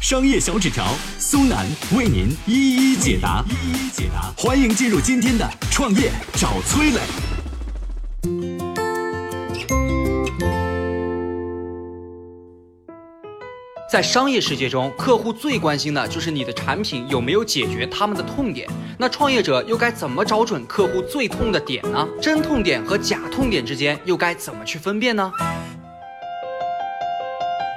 商业小纸条苏南为您一一解答，一一解答。欢迎进入今天的创业找崔磊。在商业世界中，客户最关心的就是你的产品有没有解决他们的痛点。那创业者又该怎么找准客户最痛的点呢？真痛点和假痛点之间又该怎么去分辨呢？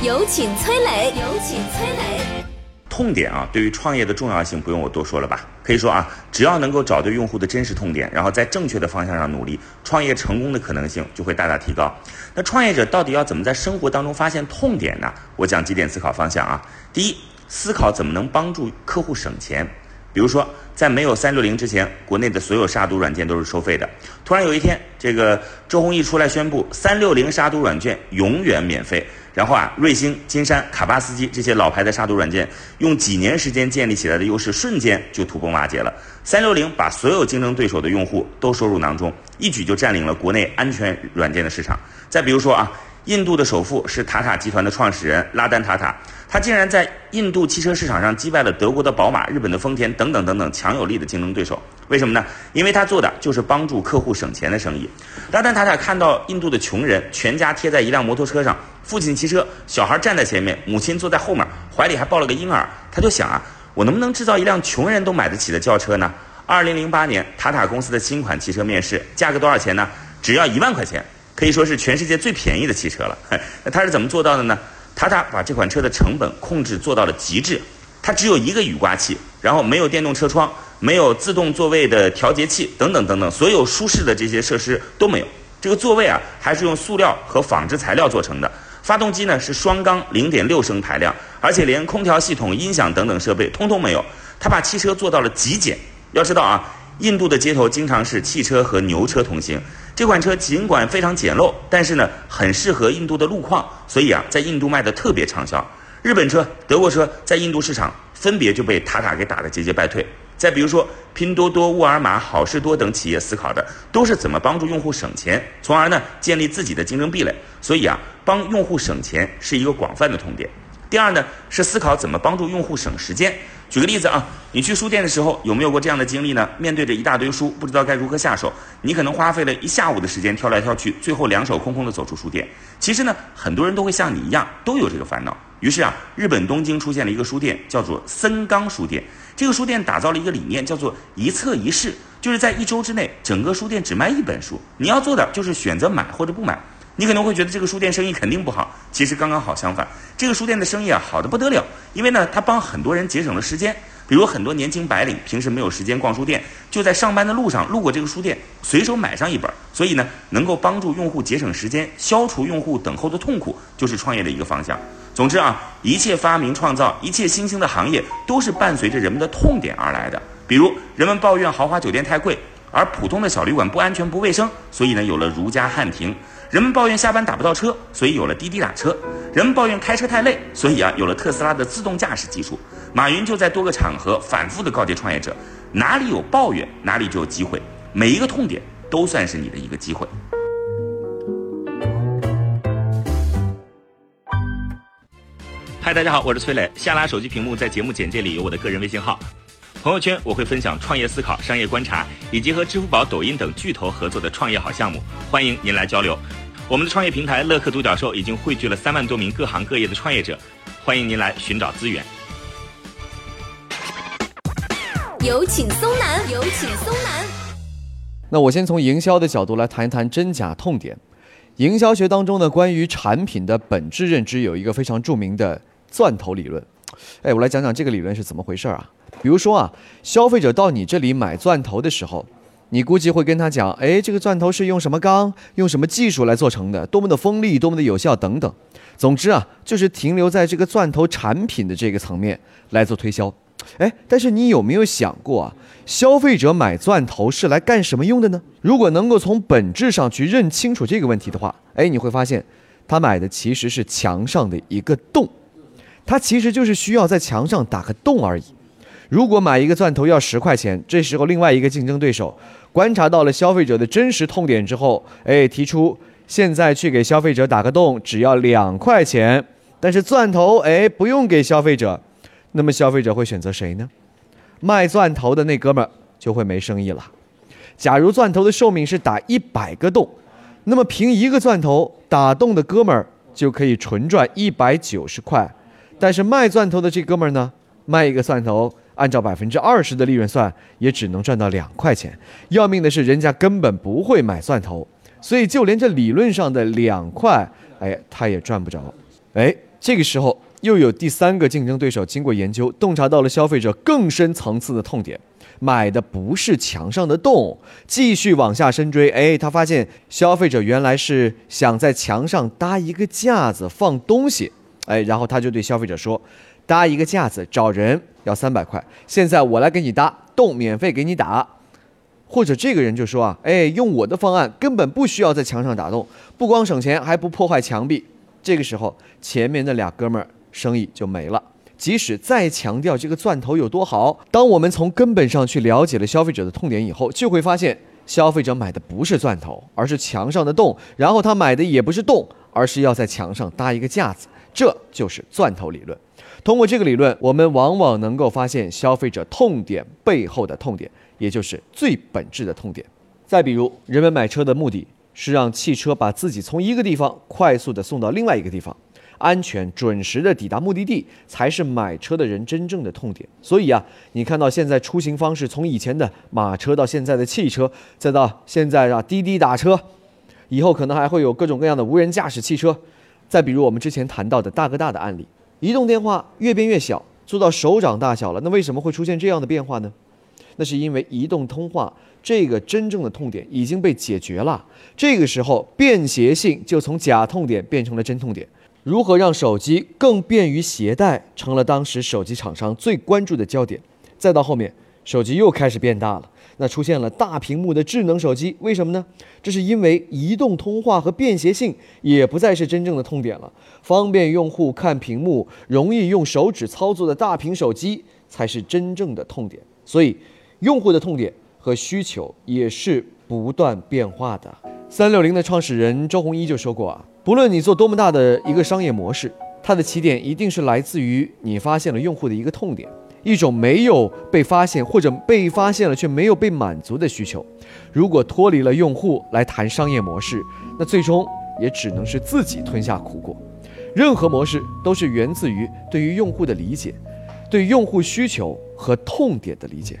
有请崔磊，有请崔磊。痛点啊，对于创业的重要性不用我多说了吧？可以说啊，只要能够找对用户的真实痛点，然后在正确的方向上努力，创业成功的可能性就会大大提高。那创业者到底要怎么在生活当中发现痛点呢？我讲几点思考方向啊。第一，思考怎么能帮助客户省钱。比如说，在没有三六零之前，国内的所有杀毒软件都是收费的。突然有一天，这个周鸿祎出来宣布，三六零杀毒软件永远免费。然后啊，瑞星、金山、卡巴斯基这些老牌的杀毒软件，用几年时间建立起来的优势，瞬间就土崩瓦解了。三六零把所有竞争对手的用户都收入囊中，一举就占领了国内安全软件的市场。再比如说啊，印度的首富是塔塔集团的创始人拉丹塔塔。他竟然在印度汽车市场上击败了德国的宝马、日本的丰田等等等等强有力的竞争对手。为什么呢？因为他做的就是帮助客户省钱的生意。拉丹塔塔看到印度的穷人全家贴在一辆摩托车上，父亲骑车，小孩站在前面，母亲坐在后面，怀里还抱了个婴儿。他就想啊，我能不能制造一辆穷人都买得起的轿车呢？二零零八年，塔塔公司的新款汽车面世，价格多少钱呢？只要一万块钱，可以说是全世界最便宜的汽车了。那他是怎么做到的呢？塔塔把这款车的成本控制做到了极致，它只有一个雨刮器，然后没有电动车窗，没有自动座位的调节器，等等等等，所有舒适的这些设施都没有。这个座位啊，还是用塑料和纺织材料做成的。发动机呢是双缸，零点六升排量，而且连空调系统、音响等等设备通通没有。它把汽车做到了极简。要知道啊，印度的街头经常是汽车和牛车同行。这款车尽管非常简陋，但是呢，很适合印度的路况，所以啊，在印度卖的特别畅销。日本车、德国车在印度市场分别就被塔塔给打得节节败退。再比如说，拼多多、沃尔玛、好事多等企业思考的都是怎么帮助用户省钱，从而呢建立自己的竞争壁垒。所以啊，帮用户省钱是一个广泛的痛点。第二呢，是思考怎么帮助用户省时间。举个例子啊，你去书店的时候有没有过这样的经历呢？面对着一大堆书，不知道该如何下手，你可能花费了一下午的时间挑来挑去，最后两手空空的走出书店。其实呢，很多人都会像你一样，都有这个烦恼。于是啊，日本东京出现了一个书店，叫做森冈书店。这个书店打造了一个理念，叫做一册一试，就是在一周之内，整个书店只卖一本书，你要做的就是选择买或者不买。你可能会觉得这个书店生意肯定不好，其实刚刚好相反，这个书店的生意啊好的不得了，因为呢它帮很多人节省了时间，比如很多年轻白领平时没有时间逛书店，就在上班的路上路过这个书店，随手买上一本，所以呢能够帮助用户节省时间，消除用户等候的痛苦，就是创业的一个方向。总之啊，一切发明创造，一切新兴的行业，都是伴随着人们的痛点而来的。比如人们抱怨豪华酒店太贵，而普通的小旅馆不安全不卫生，所以呢有了如家汉庭。人们抱怨下班打不到车，所以有了滴滴打车；人们抱怨开车太累，所以啊有了特斯拉的自动驾驶技术。马云就在多个场合反复的告诫创业者：哪里有抱怨，哪里就有机会。每一个痛点都算是你的一个机会。嗨，大家好，我是崔磊。下拉手机屏幕，在节目简介里有我的个人微信号。朋友圈我会分享创业思考、商业观察，以及和支付宝、抖音等巨头合作的创业好项目，欢迎您来交流。我们的创业平台乐客独角兽已经汇聚了三万多名各行各业的创业者，欢迎您来寻找资源。有请松南，有请松南。那我先从营销的角度来谈一谈真假痛点。营销学当中呢，关于产品的本质认知有一个非常著名的钻头理论。哎，我来讲讲这个理论是怎么回事啊？比如说啊，消费者到你这里买钻头的时候，你估计会跟他讲，哎，这个钻头是用什么钢、用什么技术来做成的，多么的锋利，多么的有效等等。总之啊，就是停留在这个钻头产品的这个层面来做推销。哎，但是你有没有想过啊？消费者买钻头是来干什么用的呢？如果能够从本质上去认清楚这个问题的话，哎，你会发现，他买的其实是墙上的一个洞，他其实就是需要在墙上打个洞而已。如果买一个钻头要十块钱，这时候另外一个竞争对手观察到了消费者的真实痛点之后，哎，提出现在去给消费者打个洞只要两块钱，但是钻头哎不用给消费者，那么消费者会选择谁呢？卖钻头的那哥们儿就会没生意了。假如钻头的寿命是打一百个洞，那么凭一个钻头打洞的哥们儿就可以纯赚一百九十块，但是卖钻头的这哥们儿呢，卖一个钻头按照百分之二十的利润算，也只能赚到两块钱。要命的是，人家根本不会买蒜头，所以就连这理论上的两块，哎，他也赚不着。哎，这个时候。又有第三个竞争对手经过研究，洞察到了消费者更深层次的痛点，买的不是墙上的洞。继续往下深追，哎，他发现消费者原来是想在墙上搭一个架子放东西，哎，然后他就对消费者说，搭一个架子找人要三百块，现在我来给你搭，洞免费给你打。或者这个人就说啊，哎，用我的方案根本不需要在墙上打洞，不光省钱还不破坏墙壁。这个时候，前面那俩哥们儿。生意就没了。即使再强调这个钻头有多好，当我们从根本上去了解了消费者的痛点以后，就会发现消费者买的不是钻头，而是墙上的洞。然后他买的也不是洞，而是要在墙上搭一个架子。这就是钻头理论。通过这个理论，我们往往能够发现消费者痛点背后的痛点，也就是最本质的痛点。再比如，人们买车的目的是让汽车把自己从一个地方快速的送到另外一个地方。安全准时的抵达目的地，才是买车的人真正的痛点。所以啊，你看到现在出行方式从以前的马车到现在的汽车，再到现在啊滴滴打车，以后可能还会有各种各样的无人驾驶汽车。再比如我们之前谈到的大哥大的案例，移动电话越变越小，做到手掌大小了。那为什么会出现这样的变化呢？那是因为移动通话这个真正的痛点已经被解决了。这个时候，便携性就从假痛点变成了真痛点。如何让手机更便于携带，成了当时手机厂商最关注的焦点。再到后面，手机又开始变大了，那出现了大屏幕的智能手机。为什么呢？这是因为移动通话和便携性也不再是真正的痛点了，方便用户看屏幕、容易用手指操作的大屏手机才是真正的痛点。所以，用户的痛点和需求也是不断变化的。三六零的创始人周鸿祎就说过啊。不论你做多么大的一个商业模式，它的起点一定是来自于你发现了用户的一个痛点，一种没有被发现或者被发现了却没有被满足的需求。如果脱离了用户来谈商业模式，那最终也只能是自己吞下苦果。任何模式都是源自于对于用户的理解，对用户需求和痛点的理解。